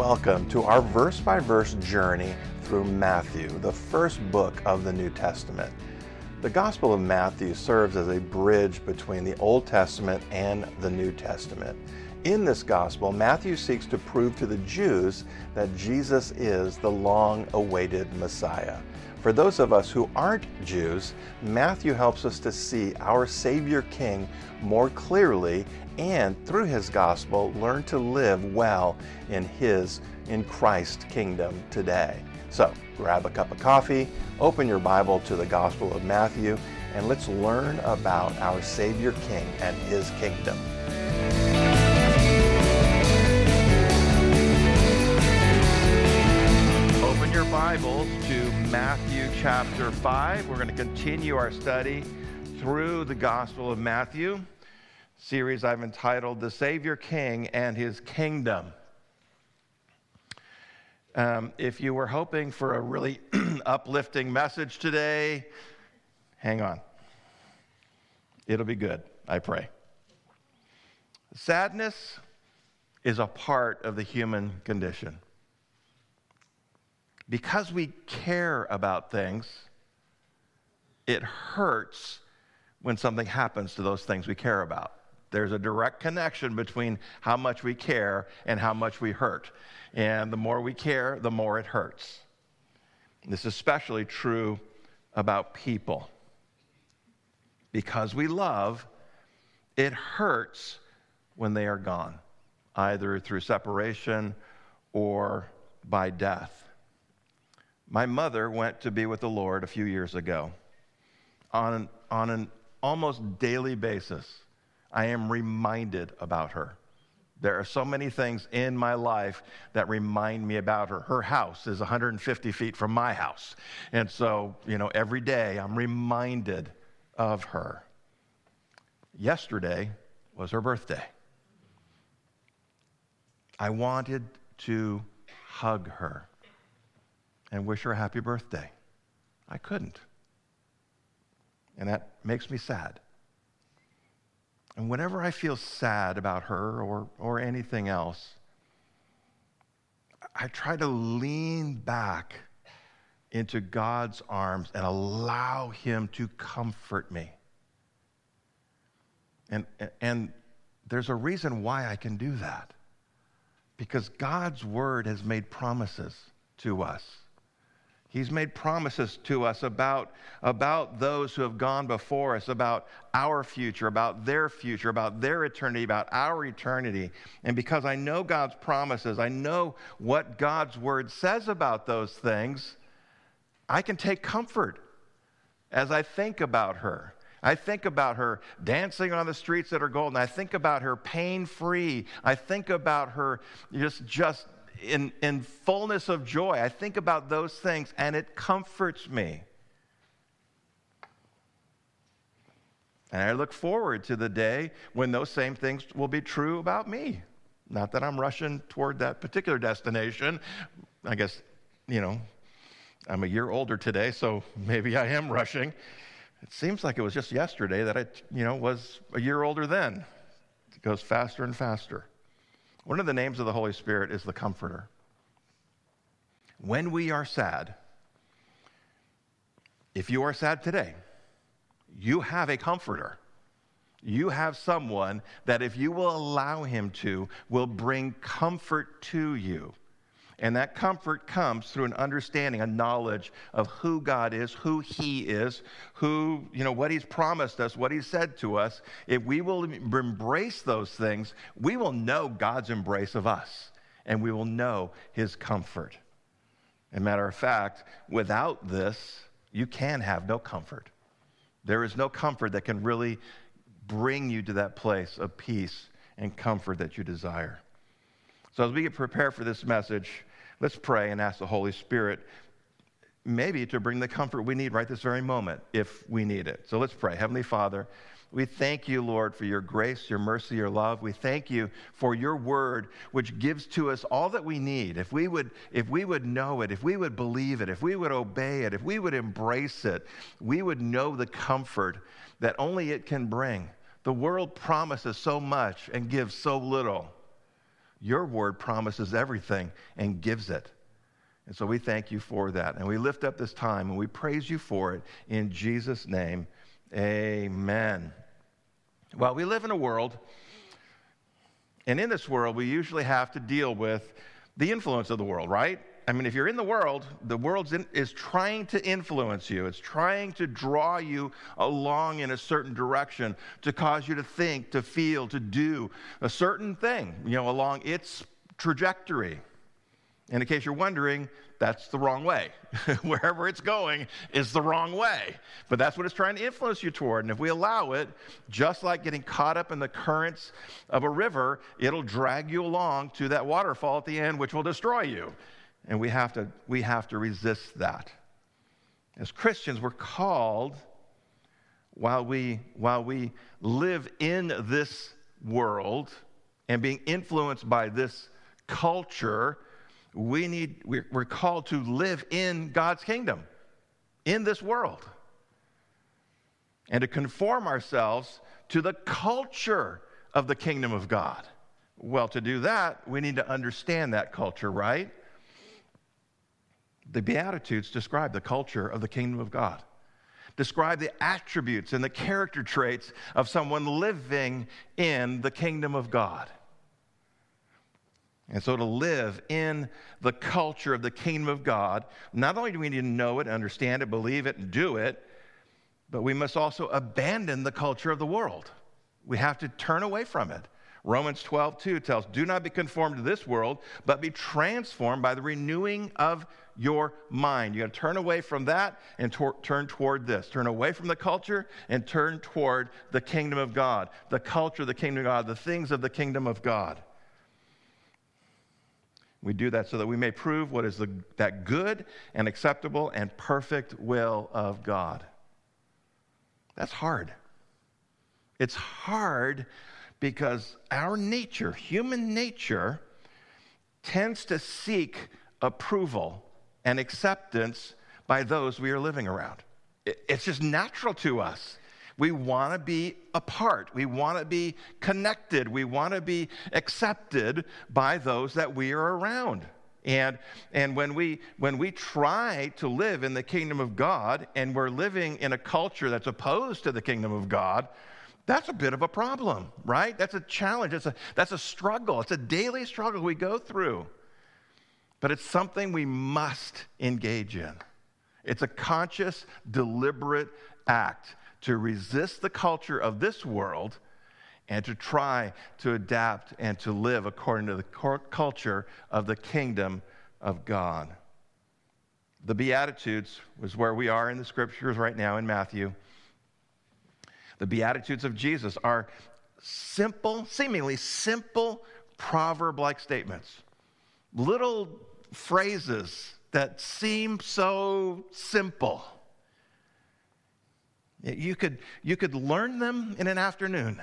welcome to our verse by verse journey through Matthew, the first book of the New Testament. The Gospel of Matthew serves as a bridge between the Old Testament and the New Testament. In this Gospel, Matthew seeks to prove to the Jews that Jesus is the long awaited Messiah. For those of us who aren't Jews, Matthew helps us to see our Savior King more clearly and through his gospel learn to live well in his in Christ kingdom today. So, grab a cup of coffee, open your Bible to the Gospel of Matthew, and let's learn about our Savior King and his kingdom. Open your Bibles Matthew chapter 5. We're going to continue our study through the Gospel of Matthew series I've entitled The Savior King and His Kingdom. Um, if you were hoping for a really uplifting message today, hang on. It'll be good, I pray. Sadness is a part of the human condition. Because we care about things, it hurts when something happens to those things we care about. There's a direct connection between how much we care and how much we hurt. And the more we care, the more it hurts. This is especially true about people. Because we love, it hurts when they are gone, either through separation or by death. My mother went to be with the Lord a few years ago. On, on an almost daily basis, I am reminded about her. There are so many things in my life that remind me about her. Her house is 150 feet from my house. And so, you know, every day I'm reminded of her. Yesterday was her birthday. I wanted to hug her and wish her a happy birthday. I couldn't. And that makes me sad. And whenever I feel sad about her or, or anything else, I try to lean back into God's arms and allow Him to comfort me. And, and there's a reason why I can do that. Because God's Word has made promises to us. He's made promises to us about, about those who have gone before us, about our future, about their future, about their eternity, about our eternity. And because I know God's promises, I know what God's word says about those things, I can take comfort as I think about her. I think about her dancing on the streets that are golden. I think about her pain free. I think about her just, just in, in fullness of joy. I think about those things and it comforts me. And I look forward to the day when those same things will be true about me. Not that I'm rushing toward that particular destination. I guess, you know, I'm a year older today, so maybe I am rushing. It seems like it was just yesterday that I, you know, was a year older then. It goes faster and faster. One of the names of the Holy Spirit is the Comforter. When we are sad, if you are sad today, you have a comforter. You have someone that, if you will allow him to, will bring comfort to you. And that comfort comes through an understanding, a knowledge of who God is, who He is, who, you know, what He's promised us, what He's said to us. If we will embrace those things, we will know God's embrace of us and we will know His comfort. And matter of fact, without this, you can have no comfort. There is no comfort that can really bring you to that place of peace and comfort that you desire. So, as we get prepared for this message, Let's pray and ask the Holy Spirit maybe to bring the comfort we need right this very moment if we need it. So let's pray. Heavenly Father, we thank you, Lord, for your grace, your mercy, your love. We thank you for your word, which gives to us all that we need. If we would, if we would know it, if we would believe it, if we would obey it, if we would embrace it, we would know the comfort that only it can bring. The world promises so much and gives so little. Your word promises everything and gives it. And so we thank you for that. And we lift up this time and we praise you for it in Jesus' name. Amen. Well, we live in a world, and in this world, we usually have to deal with the influence of the world, right? I mean, if you're in the world, the world is trying to influence you. It's trying to draw you along in a certain direction to cause you to think, to feel, to do a certain thing, you know, along its trajectory. And in case you're wondering, that's the wrong way. Wherever it's going is the wrong way. But that's what it's trying to influence you toward. And if we allow it, just like getting caught up in the currents of a river, it'll drag you along to that waterfall at the end, which will destroy you. And we have to, we have to resist that. As Christians, we're called while we, while we live in this world and being influenced by this culture we need, we're called to live in God's kingdom, in this world, and to conform ourselves to the culture of the kingdom of God. Well, to do that, we need to understand that culture, right? The Beatitudes describe the culture of the kingdom of God, describe the attributes and the character traits of someone living in the kingdom of God. And so, to live in the culture of the kingdom of God, not only do we need to know it, understand it, believe it, and do it, but we must also abandon the culture of the world. We have to turn away from it. Romans 12, 2 tells, Do not be conformed to this world, but be transformed by the renewing of your mind. You got to turn away from that and tor- turn toward this. Turn away from the culture and turn toward the kingdom of God, the culture of the kingdom of God, the things of the kingdom of God. We do that so that we may prove what is the, that good and acceptable and perfect will of God. That's hard. It's hard because our nature, human nature, tends to seek approval and acceptance by those we are living around. It's just natural to us. We want to be a part. We want to be connected. We want to be accepted by those that we are around. And, and when, we, when we try to live in the kingdom of God and we're living in a culture that's opposed to the kingdom of God, that's a bit of a problem, right? That's a challenge. That's a, that's a struggle. It's a daily struggle we go through. But it's something we must engage in. It's a conscious, deliberate act to resist the culture of this world and to try to adapt and to live according to the culture of the kingdom of God. The Beatitudes was where we are in the scriptures right now in Matthew. The Beatitudes of Jesus are simple, seemingly simple proverb like statements, little phrases that seem so simple you could, you could learn them in an afternoon,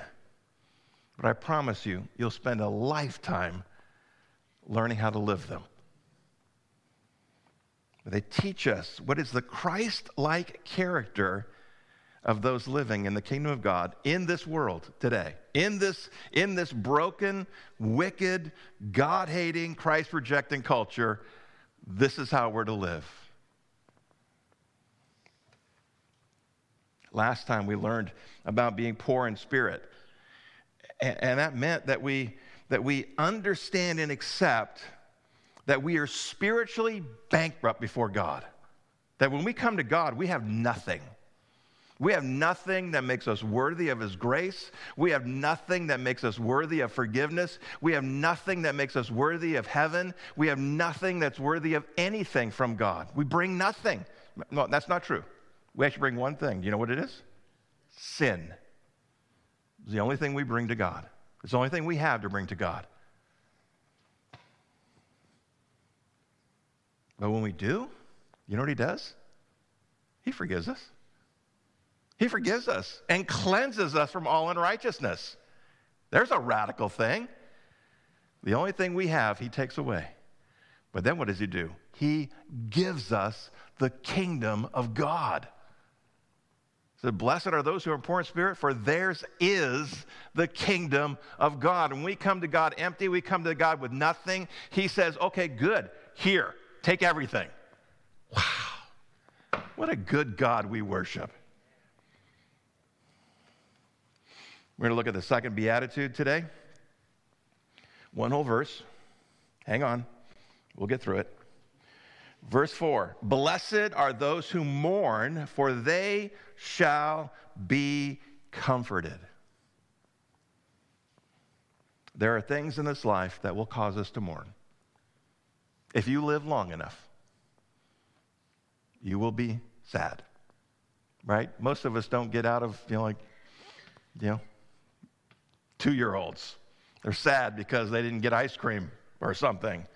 but I promise you, you'll spend a lifetime learning how to live them. They teach us what is the Christ like character of those living in the kingdom of God in this world today, in this, in this broken, wicked, God hating, Christ rejecting culture. This is how we're to live. Last time we learned about being poor in spirit. And, and that meant that we, that we understand and accept that we are spiritually bankrupt before God. That when we come to God, we have nothing. We have nothing that makes us worthy of His grace. We have nothing that makes us worthy of forgiveness. We have nothing that makes us worthy of heaven. We have nothing that's worthy of anything from God. We bring nothing. No, that's not true. We actually bring one thing. Do you know what it is? Sin. It's the only thing we bring to God. It's the only thing we have to bring to God. But when we do, you know what He does? He forgives us. He forgives us and cleanses us from all unrighteousness. There's a radical thing. The only thing we have, He takes away. But then what does He do? He gives us the kingdom of God. He said, Blessed are those who are poor in spirit, for theirs is the kingdom of God. When we come to God empty, we come to God with nothing. He says, Okay, good. Here, take everything. Wow. What a good God we worship. We're going to look at the second beatitude today. One whole verse. Hang on, we'll get through it. Verse 4 Blessed are those who mourn, for they shall be comforted. There are things in this life that will cause us to mourn. If you live long enough, you will be sad, right? Most of us don't get out of, you know, like, you know, two year olds. They're sad because they didn't get ice cream or something.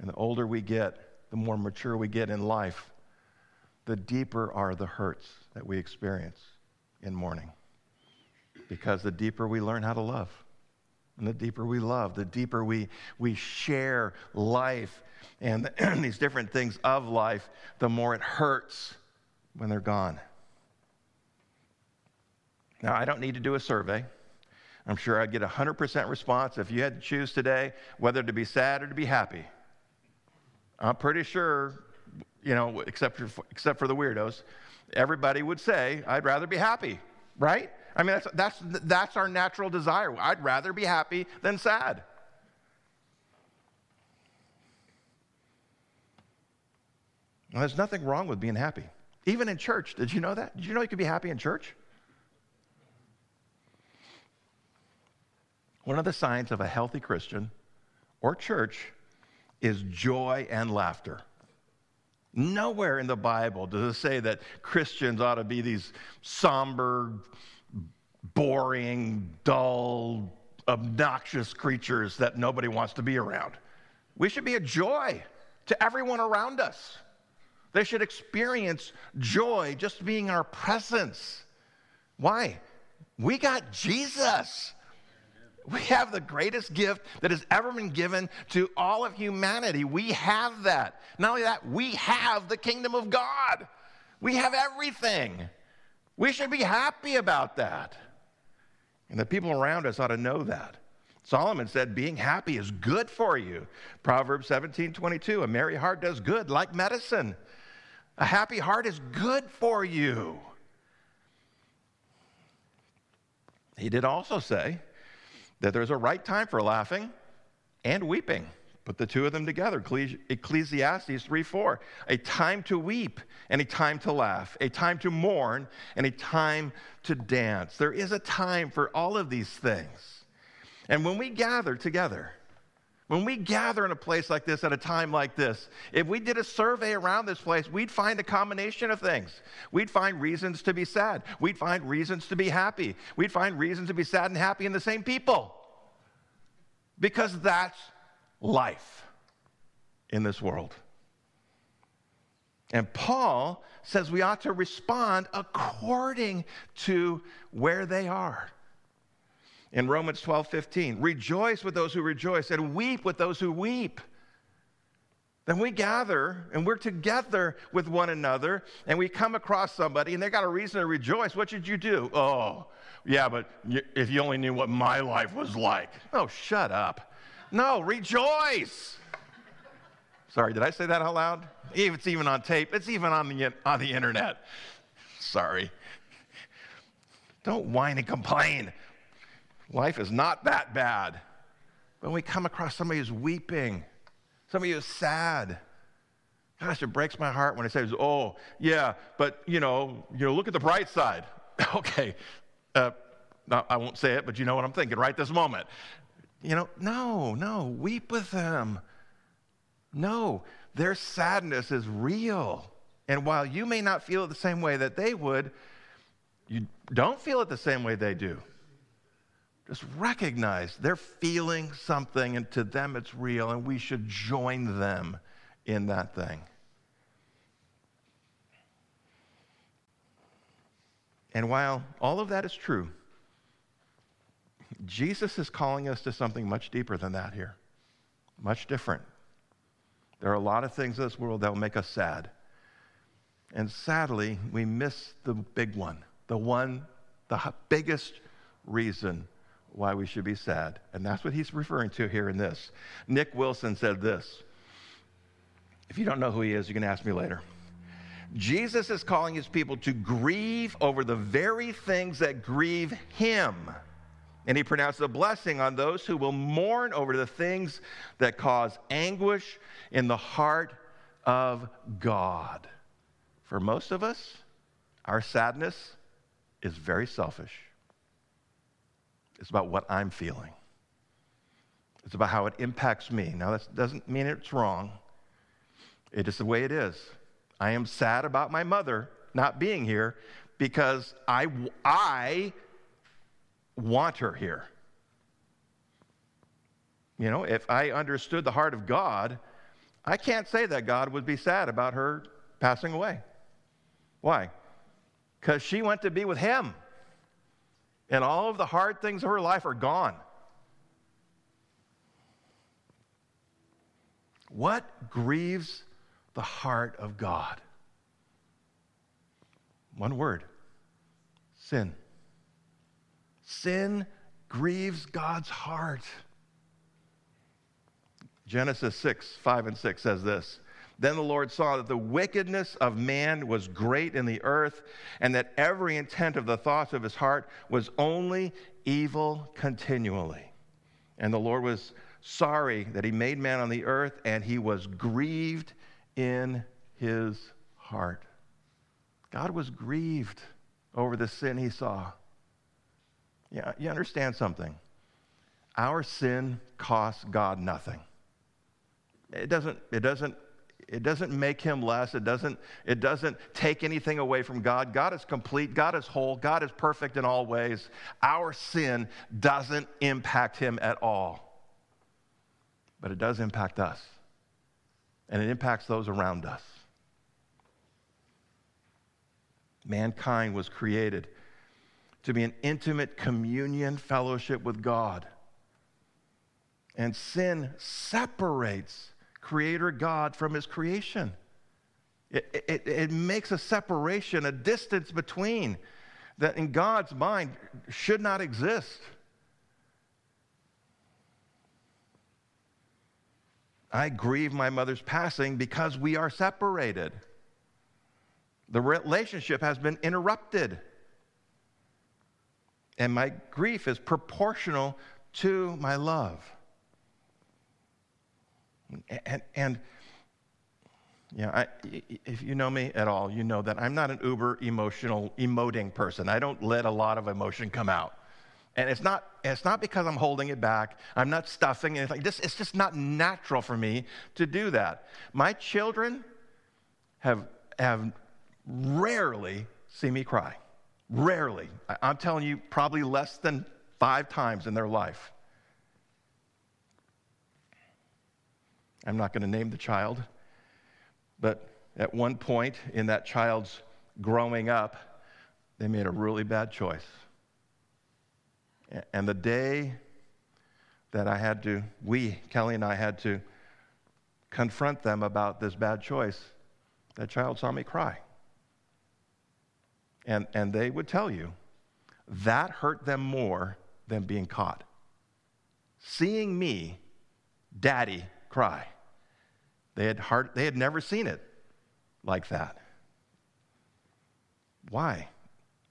And the older we get, the more mature we get in life, the deeper are the hurts that we experience in mourning. Because the deeper we learn how to love, and the deeper we love, the deeper we, we share life and these different things of life, the more it hurts when they're gone. Now, I don't need to do a survey. I'm sure I'd get a 100% response if you had to choose today whether to be sad or to be happy. I'm pretty sure, you know, except for, except for the weirdos, everybody would say, I'd rather be happy, right? I mean, that's, that's, that's our natural desire. I'd rather be happy than sad. Well, there's nothing wrong with being happy. Even in church, did you know that? Did you know you could be happy in church? One of the signs of a healthy Christian or church is joy and laughter. Nowhere in the Bible does it say that Christians ought to be these somber, boring, dull, obnoxious creatures that nobody wants to be around. We should be a joy to everyone around us. They should experience joy just being our presence. Why? We got Jesus. We have the greatest gift that has ever been given to all of humanity. We have that. Not only that, we have the kingdom of God. We have everything. We should be happy about that. And the people around us ought to know that. Solomon said, being happy is good for you. Proverbs 17 22, a merry heart does good like medicine. A happy heart is good for you. He did also say, that there's a right time for laughing and weeping. Put the two of them together. Ecclesiastes 3 4. A time to weep and a time to laugh, a time to mourn and a time to dance. There is a time for all of these things. And when we gather together, when we gather in a place like this at a time like this, if we did a survey around this place, we'd find a combination of things. We'd find reasons to be sad. We'd find reasons to be happy. We'd find reasons to be sad and happy in the same people. Because that's life in this world. And Paul says we ought to respond according to where they are in Romans 12 15. Rejoice with those who rejoice and weep with those who weep. Then we gather and we're together with one another and we come across somebody and they got a reason to rejoice. What should you do? Oh, yeah, but if you only knew what my life was like. Oh, shut up. No, rejoice. Sorry, did I say that out loud? It's even on tape, it's even on the, on the internet. Sorry. Don't whine and complain. Life is not that bad. When we come across somebody who's weeping, somebody who's sad, gosh, it breaks my heart when it says, "Oh, yeah, but you know, you know, look at the bright side." okay, uh, I won't say it, but you know what I'm thinking right this moment. You know, no, no, weep with them. No, their sadness is real. And while you may not feel it the same way that they would, you don't feel it the same way they do. Just recognize they're feeling something, and to them it's real, and we should join them in that thing. And while all of that is true, Jesus is calling us to something much deeper than that here, much different. There are a lot of things in this world that will make us sad. And sadly, we miss the big one, the one, the biggest reason why we should be sad. And that's what he's referring to here in this. Nick Wilson said this. If you don't know who he is, you can ask me later. Jesus is calling his people to grieve over the very things that grieve him. And he pronounced a blessing on those who will mourn over the things that cause anguish in the heart of God. For most of us, our sadness is very selfish. It's about what I'm feeling. It's about how it impacts me. Now, that doesn't mean it's wrong. It is the way it is. I am sad about my mother not being here because I, I want her here. You know, if I understood the heart of God, I can't say that God would be sad about her passing away. Why? Because she went to be with Him, and all of the hard things of her life are gone. What grieves the heart of God? One word sin. Sin grieves God's heart. Genesis 6, 5 and 6 says this Then the Lord saw that the wickedness of man was great in the earth, and that every intent of the thoughts of his heart was only evil continually. And the Lord was sorry that he made man on the earth, and he was grieved in his heart. God was grieved over the sin he saw. Yeah, you understand something. Our sin costs God nothing. It doesn't, it doesn't, it doesn't make him less. It doesn't, it doesn't take anything away from God. God is complete. God is whole. God is perfect in all ways. Our sin doesn't impact him at all. But it does impact us and it impacts those around us. Mankind was created to be an intimate communion fellowship with God. And sin separates Creator God from His creation. It, it, it, makes a separation, a distance between that in God's mind should not exist. I grieve my mother's passing because we are separated. The relationship has been interrupted. And my grief is proportional to my love. And, and know, I, if you know me at all, you know that I'm not an uber emotional, emoting person. I don't let a lot of emotion come out. And it's not, it's not because I'm holding it back. I'm not stuffing anything. This, it's just not natural for me to do that. My children have, have rarely seen me cry. Rarely. I'm telling you, probably less than five times in their life. I'm not going to name the child, but at one point in that child's growing up, they made a really bad choice. And the day that I had to, we, Kelly and I, had to confront them about this bad choice, that child saw me cry. And, and they would tell you that hurt them more than being caught. Seeing me, daddy, cry. They had, hard, they had never seen it like that. Why?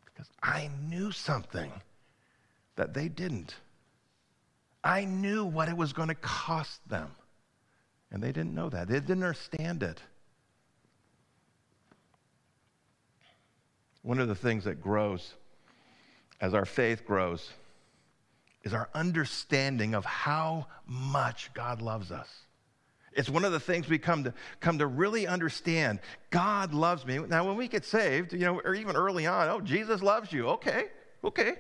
Because I knew something that they didn't. I knew what it was going to cost them. And they didn't know that. They didn't understand it. One of the things that grows as our faith grows is our understanding of how much God loves us. It's one of the things we come to, come to really understand. God loves me. Now, when we get saved, you know, or even early on, oh, Jesus loves you. Okay, okay.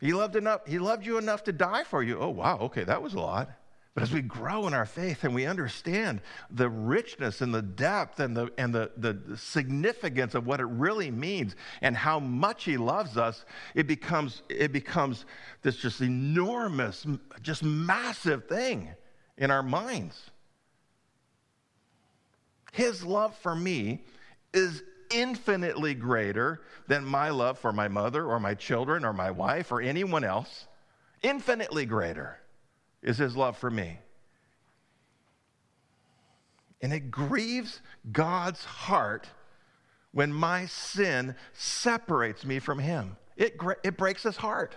He loved enough, he loved you enough to die for you. Oh, wow, okay, that was a lot. But as we grow in our faith and we understand the richness and the depth and the, and the, the significance of what it really means and how much he loves us, it becomes, it becomes this just enormous, just massive thing in our minds. His love for me is infinitely greater than my love for my mother or my children or my wife or anyone else. Infinitely greater is his love for me. And it grieves God's heart when my sin separates me from him. It, it breaks his heart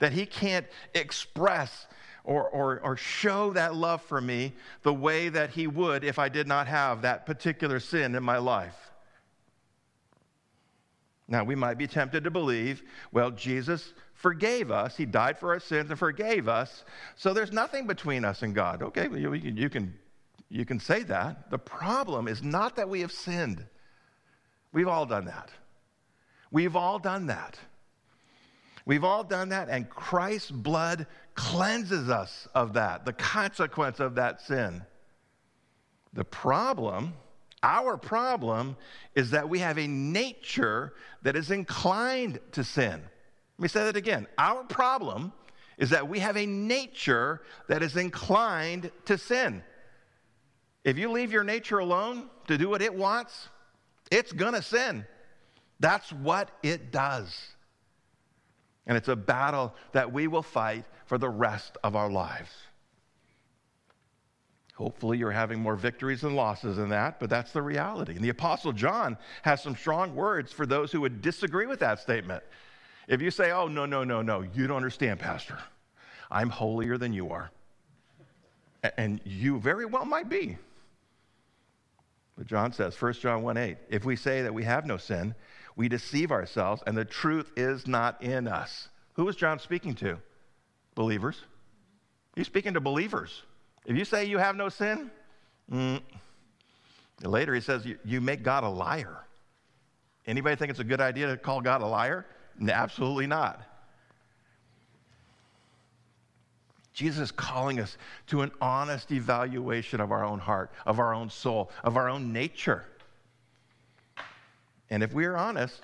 that he can't express or, or, or show that love for me the way that he would if I did not have that particular sin in my life. Now, we might be tempted to believe, well, Jesus forgave us. He died for our sins and forgave us. So there's nothing between us and God. Okay, you, you, can, you can say that. The problem is not that we have sinned. We've all done that. We've all done that. We've all done that, and Christ's blood cleanses us of that, the consequence of that sin. The problem, our problem, is that we have a nature that is inclined to sin. Let me say that again. Our problem is that we have a nature that is inclined to sin. If you leave your nature alone to do what it wants, it's gonna sin. That's what it does. And it's a battle that we will fight for the rest of our lives. Hopefully, you're having more victories than losses in that, but that's the reality. And the Apostle John has some strong words for those who would disagree with that statement. If you say, oh, no, no, no, no, you don't understand, Pastor. I'm holier than you are. And you very well might be. But John says, 1 John 1 8, if we say that we have no sin, we deceive ourselves and the truth is not in us. Who is John speaking to? Believers. He's speaking to believers. If you say you have no sin, mm, later he says you, you make God a liar. Anybody think it's a good idea to call God a liar? Absolutely not. Jesus is calling us to an honest evaluation of our own heart, of our own soul, of our own nature. And if we are honest,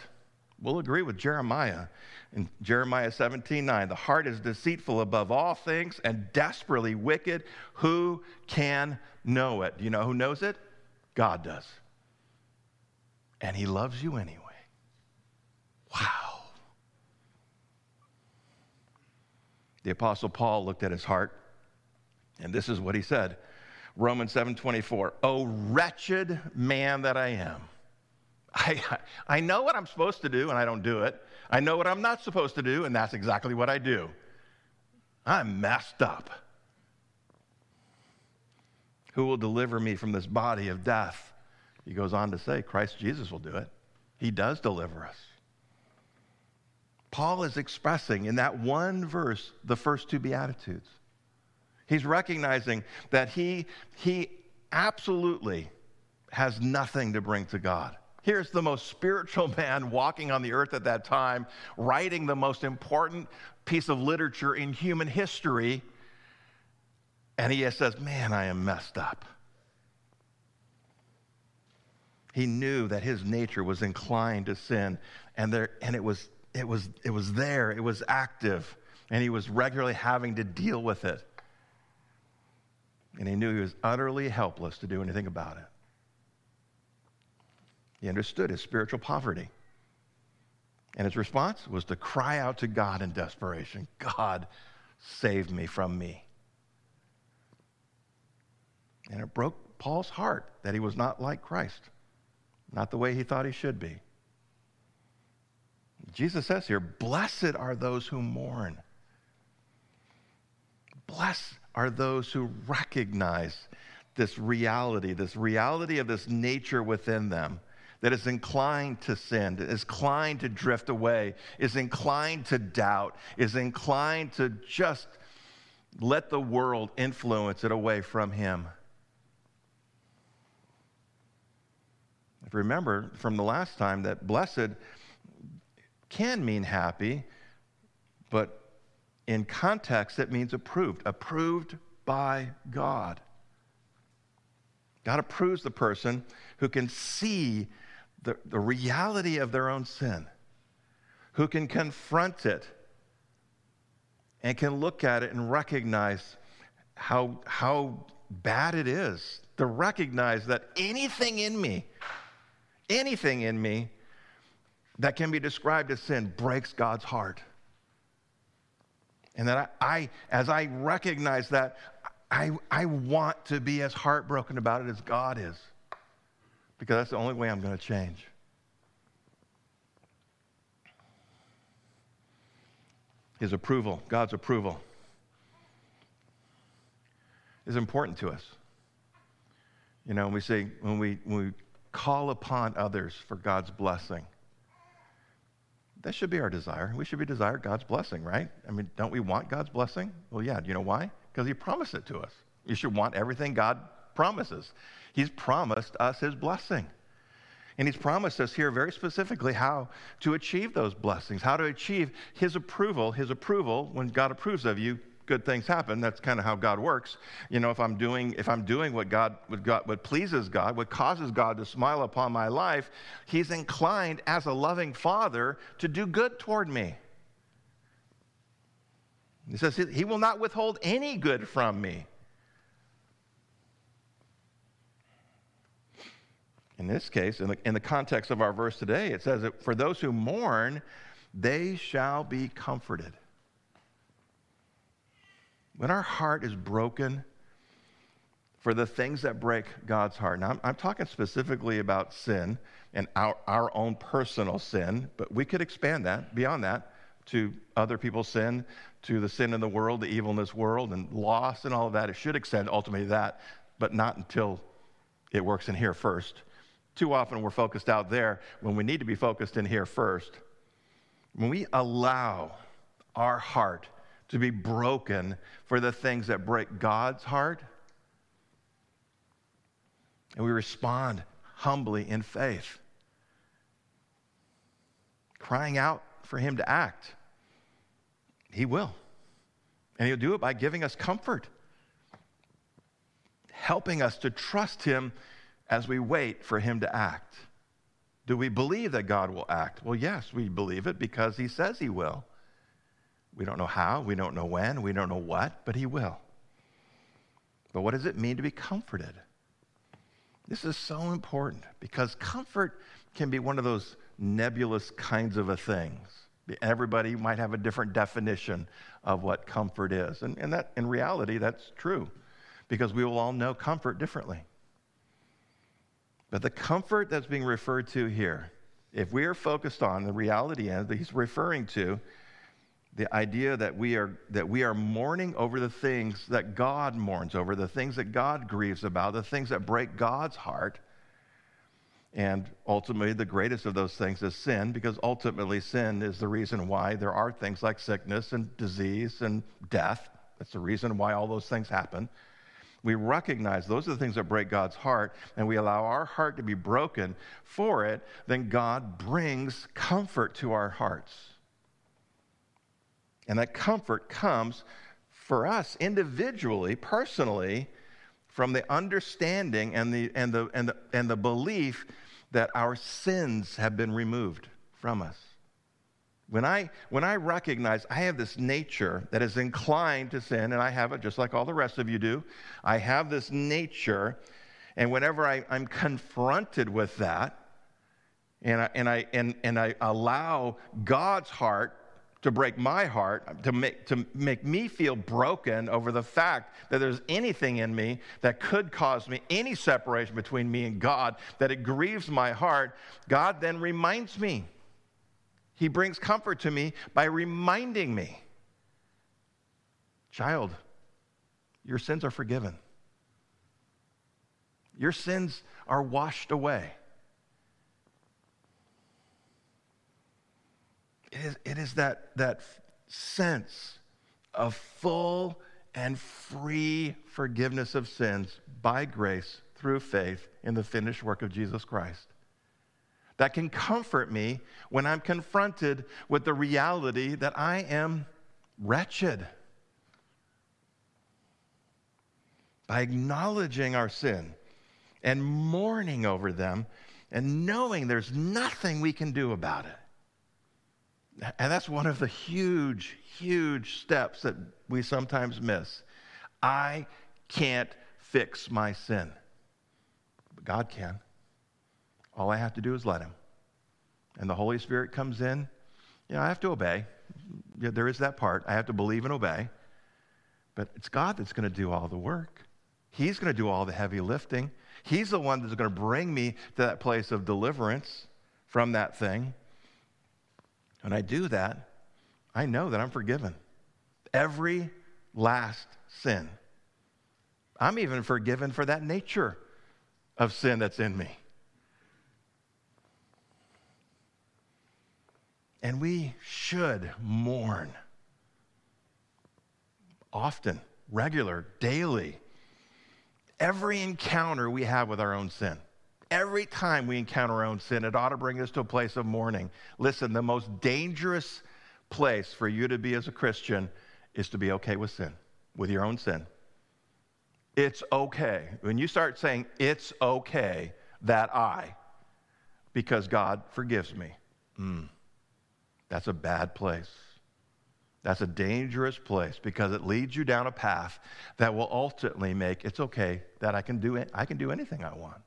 we'll agree with Jeremiah in Jeremiah 17 9. The heart is deceitful above all things and desperately wicked. Who can know it? You know who knows it? God does. And He loves you anyway. Wow. The apostle Paul looked at his heart and this is what he said. Romans 7:24. "Oh wretched man that I am." I, I know what I'm supposed to do and I don't do it. I know what I'm not supposed to do and that's exactly what I do. I'm messed up. Who will deliver me from this body of death? He goes on to say, Christ Jesus will do it. He does deliver us. Paul is expressing in that one verse the first two Beatitudes. He's recognizing that he, he absolutely has nothing to bring to God. Here's the most spiritual man walking on the earth at that time, writing the most important piece of literature in human history. And he says, Man, I am messed up. He knew that his nature was inclined to sin, and, there, and it, was, it, was, it was there, it was active, and he was regularly having to deal with it. And he knew he was utterly helpless to do anything about it. He understood his spiritual poverty. And his response was to cry out to God in desperation God, save me from me. And it broke Paul's heart that he was not like Christ, not the way he thought he should be. Jesus says here, Blessed are those who mourn. Blessed are those who recognize this reality, this reality of this nature within them that is inclined to sin, is inclined to drift away, is inclined to doubt, is inclined to just let the world influence it away from Him. If you Remember from the last time that blessed can mean happy, but in context it means approved, approved by God. God approves the person who can see the, the reality of their own sin, who can confront it and can look at it and recognize how, how bad it is, to recognize that anything in me, anything in me that can be described as sin breaks God's heart. And that I, I as I recognize that, I, I want to be as heartbroken about it as God is. Because that's the only way I'm going to change. His approval, God's approval, is important to us. You know, we say, when we, when we call upon others for God's blessing, that should be our desire. We should be desire God's blessing, right? I mean, don't we want God's blessing? Well, yeah. Do you know why? Because He promised it to us. You should want everything God promises. He's promised us His blessing. And He's promised us here very specifically how to achieve those blessings, how to achieve His approval. His approval, when God approves of you, good things happen. That's kind of how God works. You know, if I'm doing if I'm doing what God what God what pleases God, what causes God to smile upon my life, He's inclined as a loving Father to do good toward me. He says He will not withhold any good from me. In this case, in the, in the context of our verse today, it says that for those who mourn, they shall be comforted. When our heart is broken for the things that break God's heart, now I'm, I'm talking specifically about sin and our, our own personal sin, but we could expand that beyond that to other people's sin, to the sin in the world, the evil in this world, and loss and all of that. It should extend ultimately that, but not until it works in here first. Too often we're focused out there when we need to be focused in here first. When we allow our heart to be broken for the things that break God's heart. And we respond humbly in faith, crying out for Him to act. He will. And He'll do it by giving us comfort, helping us to trust Him as we wait for Him to act. Do we believe that God will act? Well, yes, we believe it because He says He will. We don't know how, we don't know when, we don't know what, but He will. But what does it mean to be comforted? This is so important because comfort can be one of those nebulous kinds of a things. Everybody might have a different definition of what comfort is. And, and that in reality, that's true because we will all know comfort differently. But the comfort that's being referred to here, if we are focused on the reality that he's referring to, the idea that we are that we are mourning over the things that God mourns over, the things that God grieves about, the things that break God's heart. And ultimately, the greatest of those things is sin, because ultimately, sin is the reason why there are things like sickness and disease and death. That's the reason why all those things happen. We recognize those are the things that break God's heart, and we allow our heart to be broken for it, then God brings comfort to our hearts. And that comfort comes for us individually, personally, from the understanding and the, and the, and the, and the belief that our sins have been removed from us. When I, when I recognize I have this nature that is inclined to sin, and I have it just like all the rest of you do, I have this nature, and whenever I, I'm confronted with that, and I, and, I, and, and I allow God's heart to break my heart, to make, to make me feel broken over the fact that there's anything in me that could cause me any separation between me and God, that it grieves my heart, God then reminds me. He brings comfort to me by reminding me Child, your sins are forgiven, your sins are washed away. It is, it is that, that sense of full and free forgiveness of sins by grace through faith in the finished work of Jesus Christ. That can comfort me when I'm confronted with the reality that I am wretched. By acknowledging our sin and mourning over them and knowing there's nothing we can do about it. And that's one of the huge, huge steps that we sometimes miss. I can't fix my sin, but God can. All I have to do is let Him. And the Holy Spirit comes in. You know, I have to obey. There is that part. I have to believe and obey. But it's God that's going to do all the work. He's going to do all the heavy lifting. He's the one that's going to bring me to that place of deliverance from that thing. When I do that, I know that I'm forgiven. Every last sin. I'm even forgiven for that nature of sin that's in me. And we should mourn often, regular, daily. Every encounter we have with our own sin, every time we encounter our own sin, it ought to bring us to a place of mourning. Listen, the most dangerous place for you to be as a Christian is to be okay with sin, with your own sin. It's okay. When you start saying, it's okay that I, because God forgives me, mm, that's a bad place. That's a dangerous place because it leads you down a path that will ultimately make it's okay that I can do it. I can do anything I want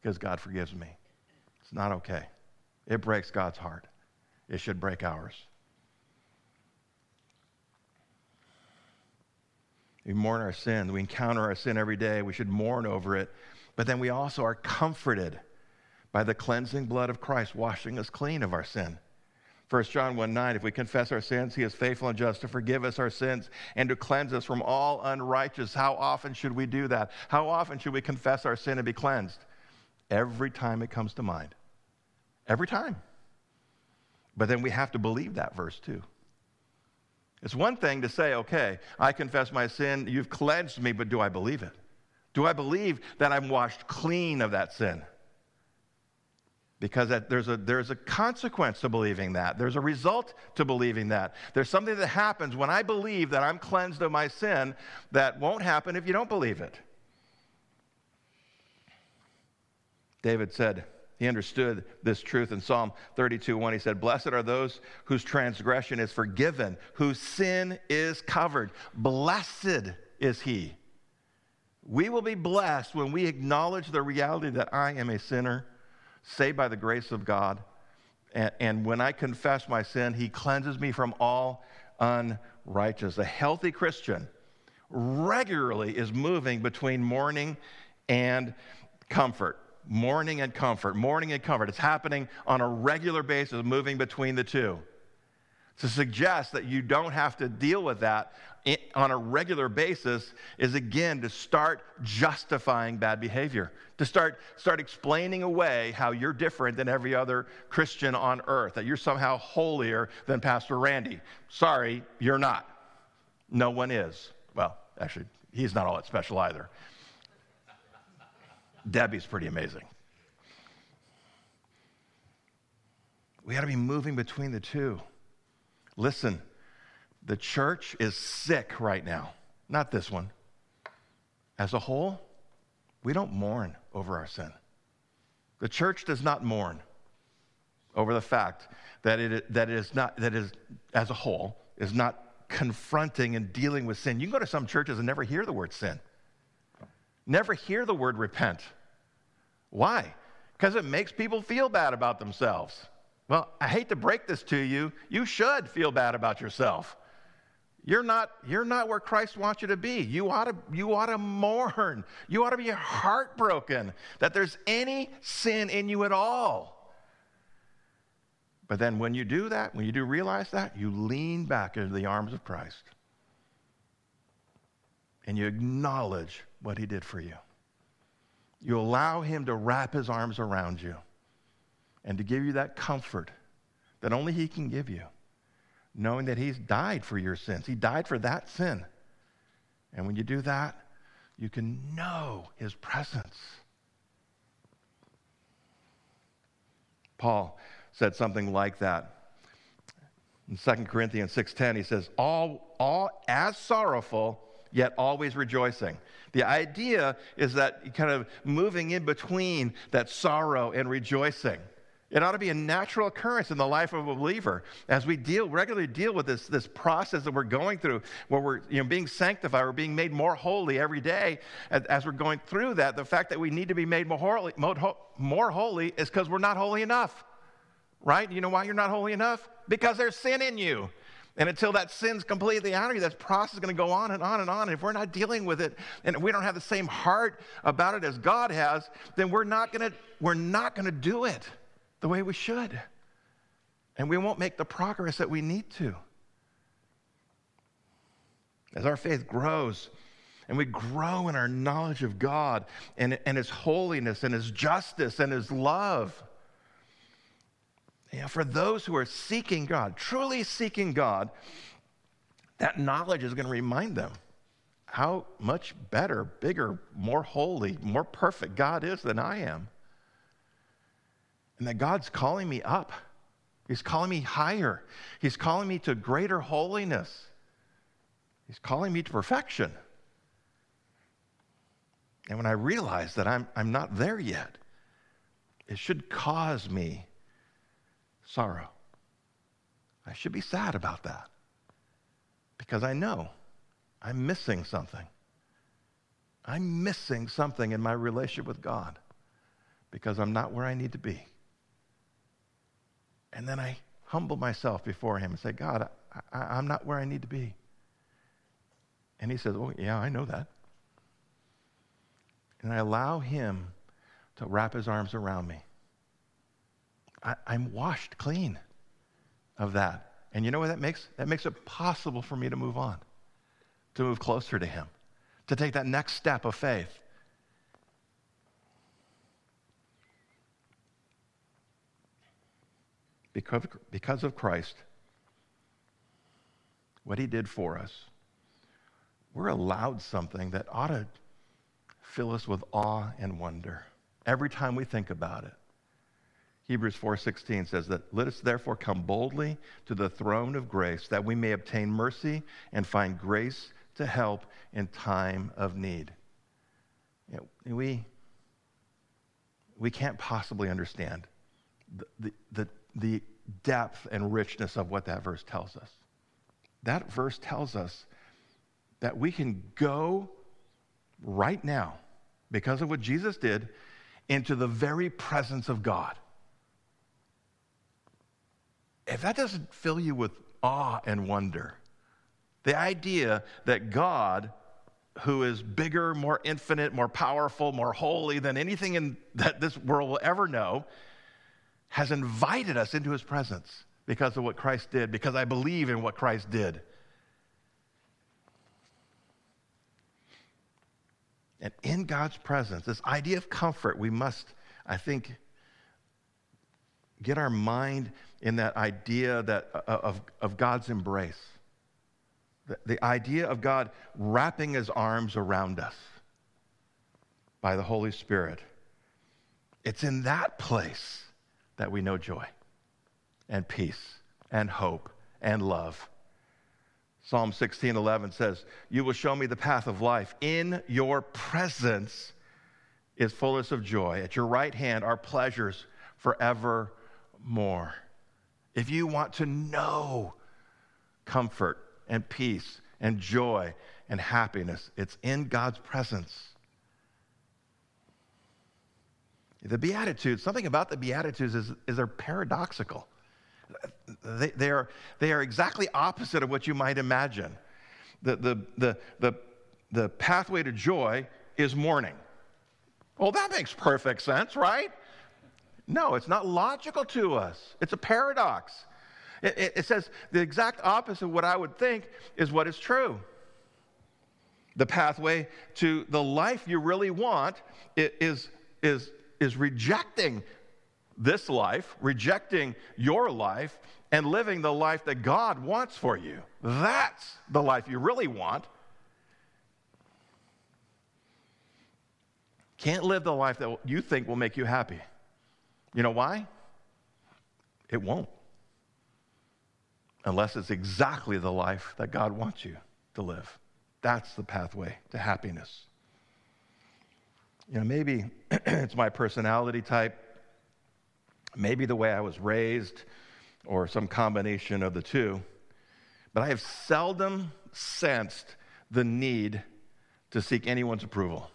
because God forgives me. It's not okay. It breaks God's heart. It should break ours. We mourn our sin. We encounter our sin every day. We should mourn over it. But then we also are comforted by the cleansing blood of Christ, washing us clean of our sin. 1 John 1 9, if we confess our sins, he is faithful and just to forgive us our sins and to cleanse us from all unrighteousness. How often should we do that? How often should we confess our sin and be cleansed? Every time it comes to mind. Every time. But then we have to believe that verse too. It's one thing to say, okay, I confess my sin, you've cleansed me, but do I believe it? Do I believe that I'm washed clean of that sin? Because that, there's, a, there's a consequence to believing that. There's a result to believing that. There's something that happens when I believe that I'm cleansed of my sin that won't happen if you don't believe it. David said, he understood this truth in Psalm 32 1. He said, Blessed are those whose transgression is forgiven, whose sin is covered. Blessed is he. We will be blessed when we acknowledge the reality that I am a sinner, saved by the grace of God. And, and when I confess my sin, he cleanses me from all unrighteousness. A healthy Christian regularly is moving between mourning and comfort mourning and comfort, mourning and comfort. It's happening on a regular basis, moving between the two. To suggest that you don't have to deal with that on a regular basis is again to start justifying bad behavior, to start, start explaining away how you're different than every other Christian on earth, that you're somehow holier than Pastor Randy. Sorry, you're not. No one is. Well, actually, he's not all that special either. Debbie's pretty amazing. We got to be moving between the two. Listen, the church is sick right now. Not this one. As a whole, we don't mourn over our sin. The church does not mourn over the fact that it, that it is not, that is, as a whole, is not confronting and dealing with sin. You can go to some churches and never hear the word sin. Never hear the word repent. Why? Because it makes people feel bad about themselves. Well, I hate to break this to you. You should feel bad about yourself. You're not, you're not where Christ wants you to be. You ought to, you ought to mourn. You ought to be heartbroken that there's any sin in you at all. But then when you do that, when you do realize that, you lean back into the arms of Christ and you acknowledge what he did for you. You allow him to wrap his arms around you and to give you that comfort that only he can give you, knowing that he's died for your sins. He died for that sin. And when you do that, you can know his presence. Paul said something like that. In 2 Corinthians 6:10 he says all all as sorrowful yet always rejoicing. The idea is that kind of moving in between that sorrow and rejoicing. It ought to be a natural occurrence in the life of a believer as we deal regularly deal with this, this process that we're going through, where we're you know, being sanctified, we're being made more holy every day. As, we're going through that, the fact that we need to be made more holy, more holy is because we're not holy enough, right? You know why you're not holy enough? Because there's sin in you. And until that sin's completely out of you, that process is going to go on and on and on. And if we're not dealing with it and we don't have the same heart about it as God has, then we're not going to, we're not going to do it the way we should. And we won't make the progress that we need to. As our faith grows and we grow in our knowledge of God and, and His holiness and His justice and His love, know, for those who are seeking God, truly seeking God, that knowledge is going to remind them how much better, bigger, more holy, more perfect God is than I am and that God's calling me up. He's calling me higher. He's calling me to greater holiness. He's calling me to perfection. And when I realize that I'm, I'm not there yet, it should cause me sorrow. I should be sad about that because I know I'm missing something. I'm missing something in my relationship with God because I'm not where I need to be. And then I humble myself before him and say, God, I, am not where I need to be. And he says, Oh, yeah, I know that. And I allow him to wrap his arms around me. I, I'm washed clean of that. And you know what that makes? That makes it possible for me to move on, to move closer to him, to take that next step of faith. Because, because of Christ, what he did for us, we're allowed something that ought to fill us with awe and wonder every time we think about it. Hebrews 4:16 says that let us therefore come boldly to the throne of grace that we may obtain mercy and find grace to help in time of need. You know, we, we can't possibly understand the, the, the the depth and richness of what that verse tells us. That verse tells us that we can go right now, because of what Jesus did, into the very presence of God. If that doesn't fill you with awe and wonder, the idea that God, who is bigger, more infinite, more powerful, more holy than anything in, that this world will ever know, has invited us into his presence because of what Christ did, because I believe in what Christ did. And in God's presence, this idea of comfort, we must, I think, get our mind in that idea that, uh, of, of God's embrace. The, the idea of God wrapping his arms around us by the Holy Spirit. It's in that place that we know joy and peace and hope and love. Psalm 16:11 says, "You will show me the path of life. In your presence is fullness of joy. At your right hand are pleasures forevermore." If you want to know comfort and peace and joy and happiness, it's in God's presence. The Beatitudes, something about the Beatitudes is, is they're paradoxical. They, they, are, they are exactly opposite of what you might imagine. The, the, the, the, the pathway to joy is mourning. Well, that makes perfect sense, right? No, it's not logical to us. It's a paradox. It, it, it, says the exact opposite of what I would think is what is true. The pathway to the life you really want is, is is rejecting this life, rejecting your life, and living the life that God wants for you. That's the life you really want. Can't live the life that you think will make you happy. You know why? It won't. Unless it's exactly the life that God wants you to live. That's the pathway to happiness. You know, maybe it's my personality type. maybe the way I was raised, or some combination of the two, but I have seldom sensed the need to seek anyone's approval.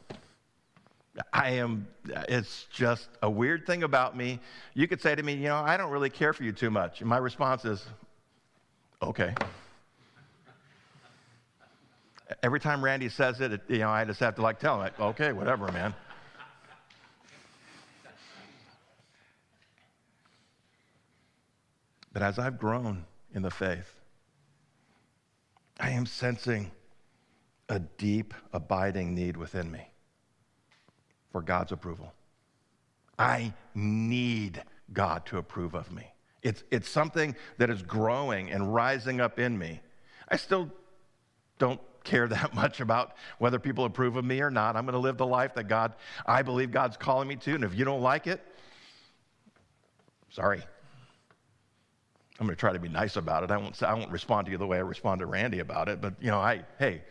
I am, it's just a weird thing about me. You could say to me, you know, I don't really care for you too much. And my response is, okay. Every time Randy says it, it you know, I just have to like tell him, like, okay, whatever, man. But as I've grown in the faith, I am sensing a deep, abiding need within me for God's approval. I need God to approve of me. It's, it's something that is growing and rising up in me. I still don't care that much about whether people approve of me or not. I'm going to live the life that God, I believe God's calling me to. And if you don't like it, sorry. I'm going to try to be nice about it. I won't, I won't respond to you the way I respond to Randy about it. But, you know, I, hey,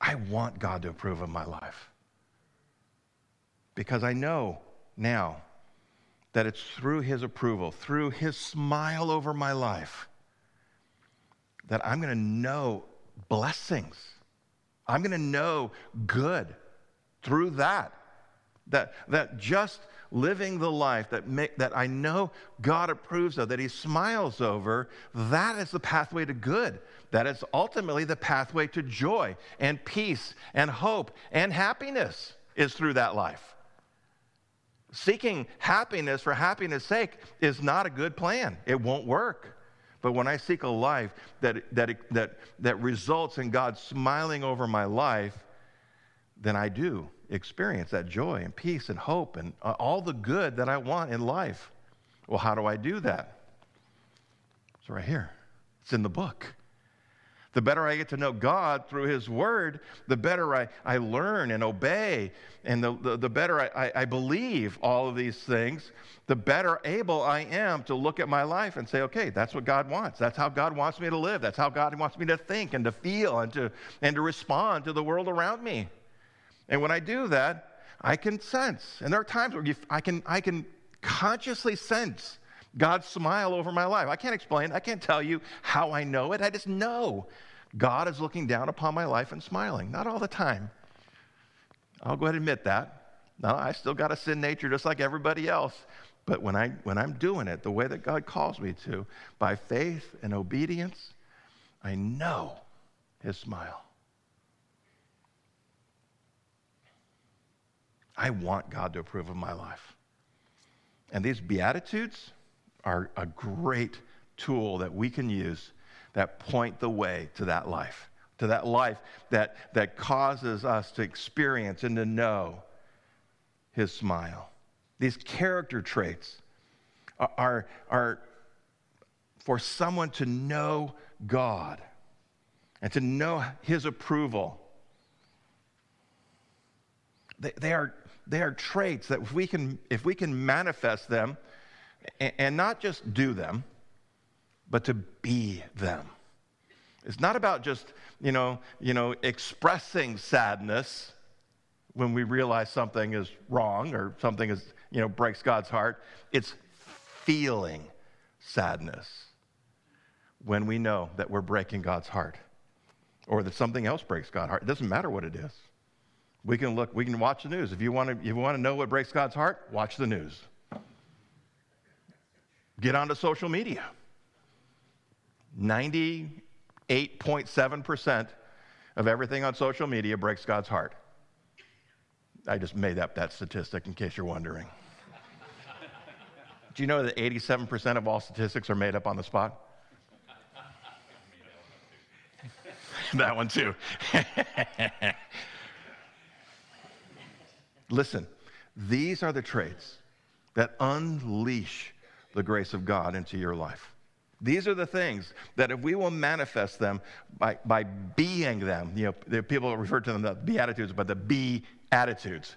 I want God to approve of my life. Because I know now that it's through His approval, through His smile over my life, that I'm going to know blessings. I'm going to know good through that. That, that just living the life that, make, that I know God approves of, that He smiles over, that is the pathway to good. That is ultimately the pathway to joy and peace and hope and happiness is through that life. Seeking happiness for happiness' sake is not a good plan. It won't work. But when I seek a life that, that, that, that results in God smiling over my life, then I do experience that joy and peace and hope and uh, all the good that I want in life. Well, how do I do that? It's right here, it's in the book. The better I get to know God through His Word, the better I, I learn and obey, and the, the, the better I, I, believe all of these things, the better able I am to look at my life and say, okay, that's what God wants. That's how God wants me to live. That's how God wants me to think and to feel and to, and to respond to the world around me. And when I do that, I can sense, and there are times where you, I, can, I can consciously sense God's smile over my life. I can't explain, I can't tell you how I know it. I just know God is looking down upon my life and smiling. Not all the time. I'll go ahead and admit that. No, I still got a sin nature just like everybody else. But when, I, when I'm doing it the way that God calls me to, by faith and obedience, I know His smile. I want God to approve of my life. And these Beatitudes are a great tool that we can use that point the way to that life, to that life that, that causes us to experience and to know his smile. These character traits are, are, are for someone to know God and to know his approval. They, they, are, they are traits that if we can, if we can manifest them and, and not just do them, but to be them. It's not about just, you know, you know, expressing sadness when we realize something is wrong or something is, you know, breaks God's heart. It's feeling sadness when we know that we're breaking God's heart or that something else breaks God's heart. It doesn't matter what it is. We can look, we can watch the news. If you want to, if you want to know what breaks God's heart, watch the news. Get onto social media. 98.7% of everything on social media breaks God's heart. I just made up that statistic in case you're wondering. Do you know that 87% of all statistics are made up on the spot? that one too. Listen, these are the traits that unleash the grace of God into your life. These are the things that if we will manifest them by, by being them, you know, people refer to them the beatitudes, but the be attitudes.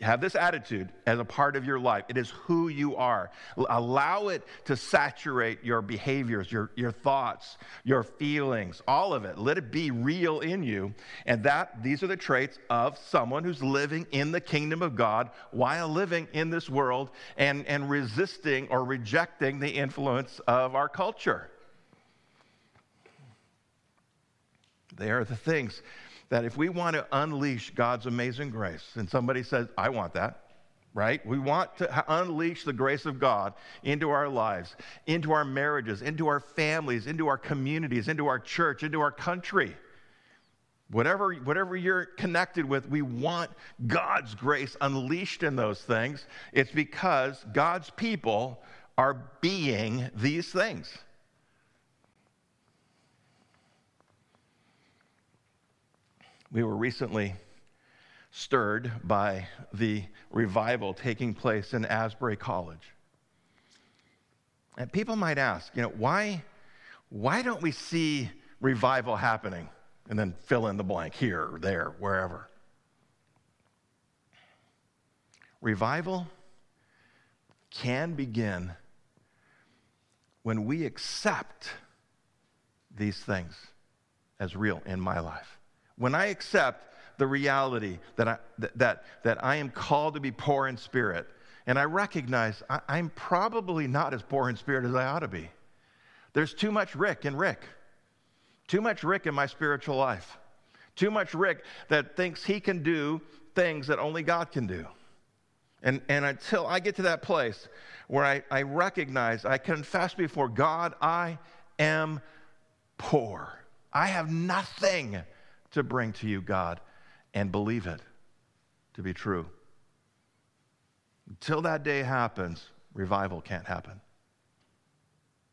Have this attitude as a part of your life. It is who you are. Allow it to saturate your behaviors, your, your thoughts, your feelings, all of it. Let it be real in you. And that these are the traits of someone who's living in the kingdom of God while living in this world and, and resisting or rejecting the influence of our culture. They are the things that if we want to unleash God's amazing grace, and somebody says, I want that, right? We want to unleash the grace of God into our lives, into our marriages, into our families, into our communities, into our church, into our country. Whatever, whatever you're connected with, we want God's grace unleashed in those things. It's because God's people are being these things. We were recently stirred by the revival taking place in Asbury College. And people might ask, you know, why, why don't we see revival happening? And then fill in the blank here or there, wherever. Revival can begin when we accept these things as real in my life when I accept the reality that I, that, that I am called to be poor in spirit, and I recognize I, I'm probably not as poor in spirit as I ought to be. There's too much Rick in Rick, too much Rick in my spiritual life, too much Rick that thinks he can do things that only God can do. And, and until I get to that place where I, I recognize, I confess before God, I am poor. I have nothing to bring to you, God, and believe it to be true. Until that day happens, revival can't happen.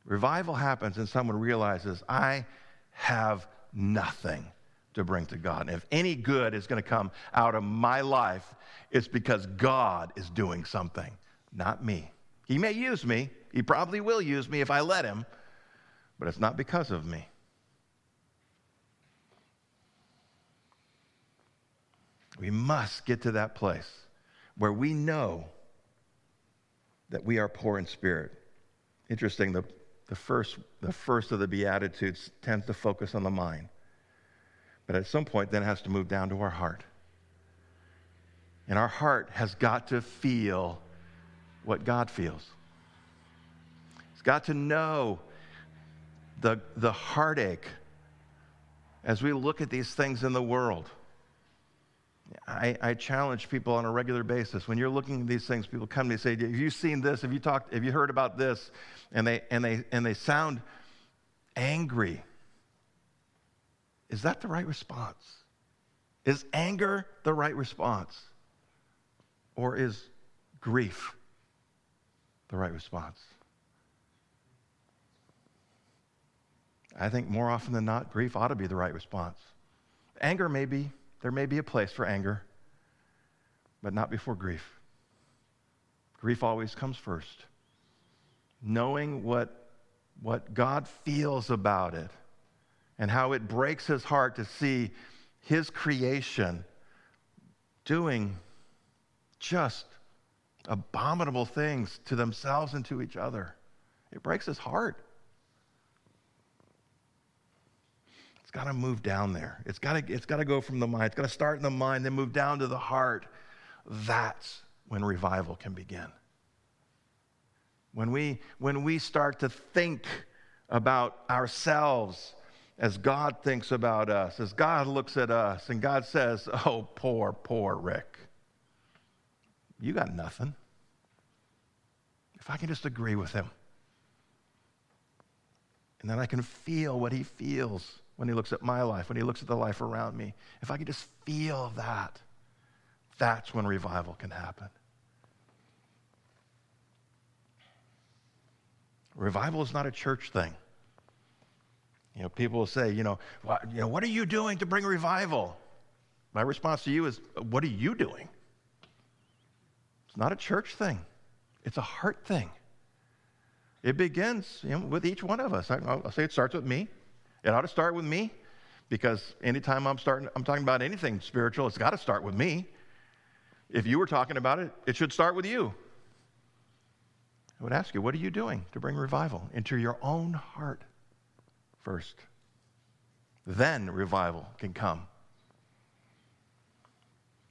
Revival happens and someone realizes, I have nothing to bring to God. And if any good is going to come out of my life, it's because God is doing something, not me. He may use me, He probably will use me if I let Him, but it's not because of me. We must get to that place where we know that we are poor in spirit. Interesting, the, the, first, the first of the Beatitudes tends to focus on the mind. But at some point, then it has to move down to our heart. And our heart has got to feel what God feels. It's got to know the, the heartache as we look at these things in the world. I, I, challenge people on a regular basis. When you're looking at these things, people come to me and say, Have you seen this? Have you talked? Have you heard about this? And they, and they, and they sound angry. Is that the right response? Is anger the right response? Or is grief the right response? I think more often than not, grief ought to be the right response. Anger may be there may be a place for anger, but not before grief. Grief always comes first. Knowing what, what God feels about it and how it breaks his heart to see his creation doing just abominable things to themselves and to each other. It breaks his heart. Got to move down there. It's got to it's got to go from the mind. It's got to start in the mind, then move down to the heart. That's when revival can begin. When we when we start to think about ourselves as God thinks about us, as God looks at us, and God says, "Oh, poor, poor Rick. You got nothing." If I can just agree with him, and then I can feel what he feels when he looks at my life, when he looks at the life around me, if I could just feel that, that's when revival can happen. Revival is not a church thing. You know, people will say, you know, what, you know, what are you doing to bring revival? My response to you is, what are you doing? It's not a church thing. It's a heart thing. It begins you know, with each one of us. I, will say it starts with me. It ought to start with me because anytime I'm starting, I'm talking about anything spiritual, it's got to start with me. If you were talking about it, it should start with you. I would ask you, what are you doing to bring revival into your own heart first? Then revival can come.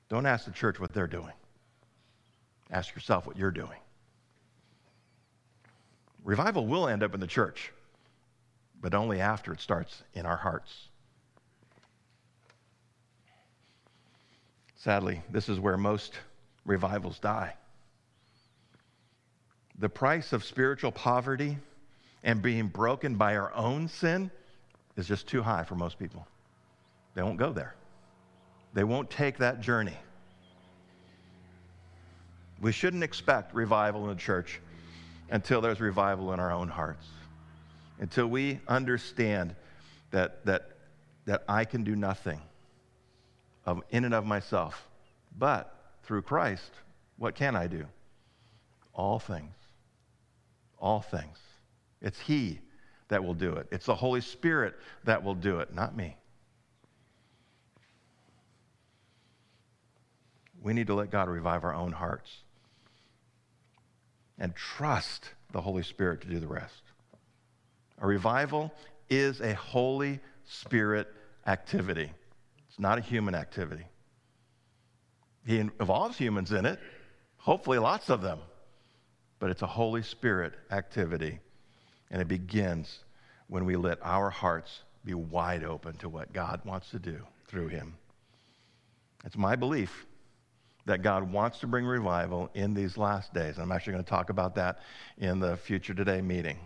Don't ask the church what they're doing. Ask yourself what you're doing. Revival will end up in the church, but only after it starts in our hearts. Sadly, this is where most revivals die. The price of spiritual poverty and being broken by our own sin is just too high for most people. They won't go there, they won't take that journey. We shouldn't expect revival in the church until there's revival in our own hearts, until we understand that, that, that I can do nothing of, in and of myself, but through Christ, what can I do? All things. All things. It's He that will do it. It's the Holy Spirit that will do it, not me. We need to let God revive our own hearts and trust the Holy Spirit to do the rest. A revival is a Holy Spirit activity, it's not a human activity. He involves humans in it, hopefully, lots of them, but it's a Holy Spirit activity. And it begins when we let our hearts be wide open to what God wants to do through Him. It's my belief that God wants to bring revival in these last days. I'm actually going to talk about that in the Future Today meeting.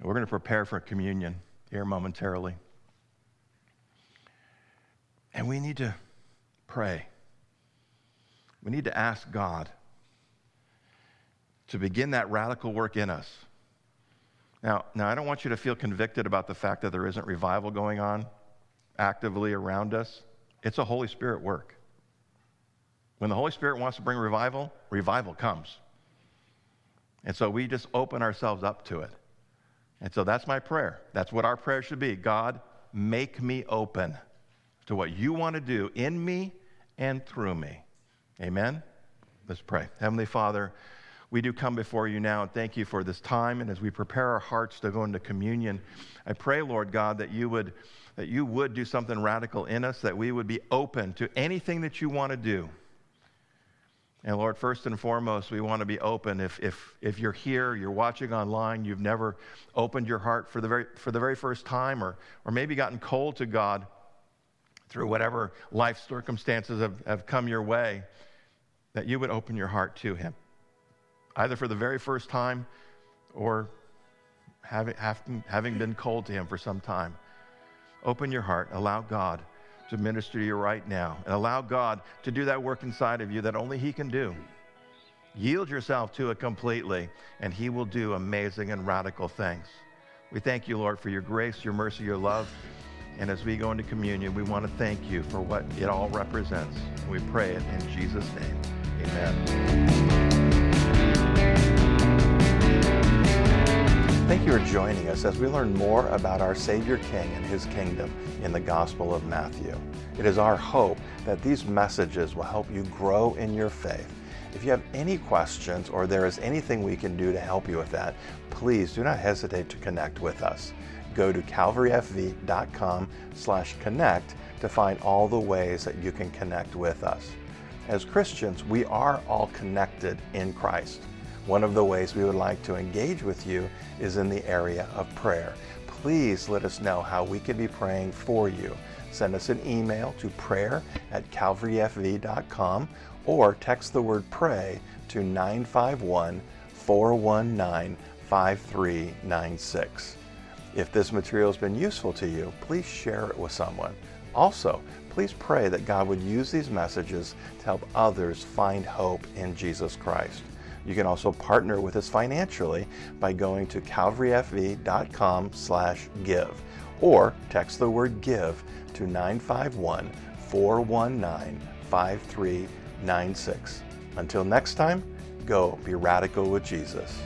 We're going to prepare for communion here momentarily. And we need to pray. We need to ask God to begin that radical work in us. Now, now, I don't want you to feel convicted about the fact that there isn't revival going on actively around us. It's a Holy Spirit work. When the Holy Spirit wants to bring revival, revival comes. And so we just open ourselves up to it. And so that's my prayer. That's what our prayer should be God, make me open to what you want to do in me and through me. Amen? Let's pray. Heavenly Father, we do come before you now and thank you for this time. And as we prepare our hearts to go into communion, I pray, Lord God, that you would, that you would do something radical in us, that we would be open to anything that you want to do. And Lord, first and foremost, we want to be open. If, if, if you're here, you're watching online, you've never opened your heart for the very, for the very first time, or, or maybe gotten cold to God through whatever life circumstances have, have come your way, that you would open your heart to Him, either for the very first time or having, having, been cold to Him for some time. Open your heart, allow God to minister to you right now, and allow God to do that work inside of you that only He can do. Yield yourself to it completely, and He will do amazing and radical things. We thank you, Lord, for your grace, your mercy, your love. And as we go into communion, we want to thank you for what it all represents. We pray it in Jesus' name. Amen. Thank you for joining us as we learn more about our Savior King and his kingdom in the Gospel of Matthew. It is our hope that these messages will help you grow in your faith. If you have any questions or there is anything we can do to help you with that, please do not hesitate to connect with us go to calvaryfv.com slash connect to find all the ways that you can connect with us. As Christians, we are all connected in Christ. One of the ways we would like to engage with you is in the area of prayer. Please let us know how we can be praying for you. Send us an email to prayer at calvaryfv.com or text the word pray to 951 419 5396. If this material has been useful to you, please share it with someone. Also, please pray that God would use these messages to help others find hope in Jesus Christ. You can also partner with us financially by going to calvaryfv.com slash give or text the word give to 951 419 5396. Until next time, go be radical with Jesus.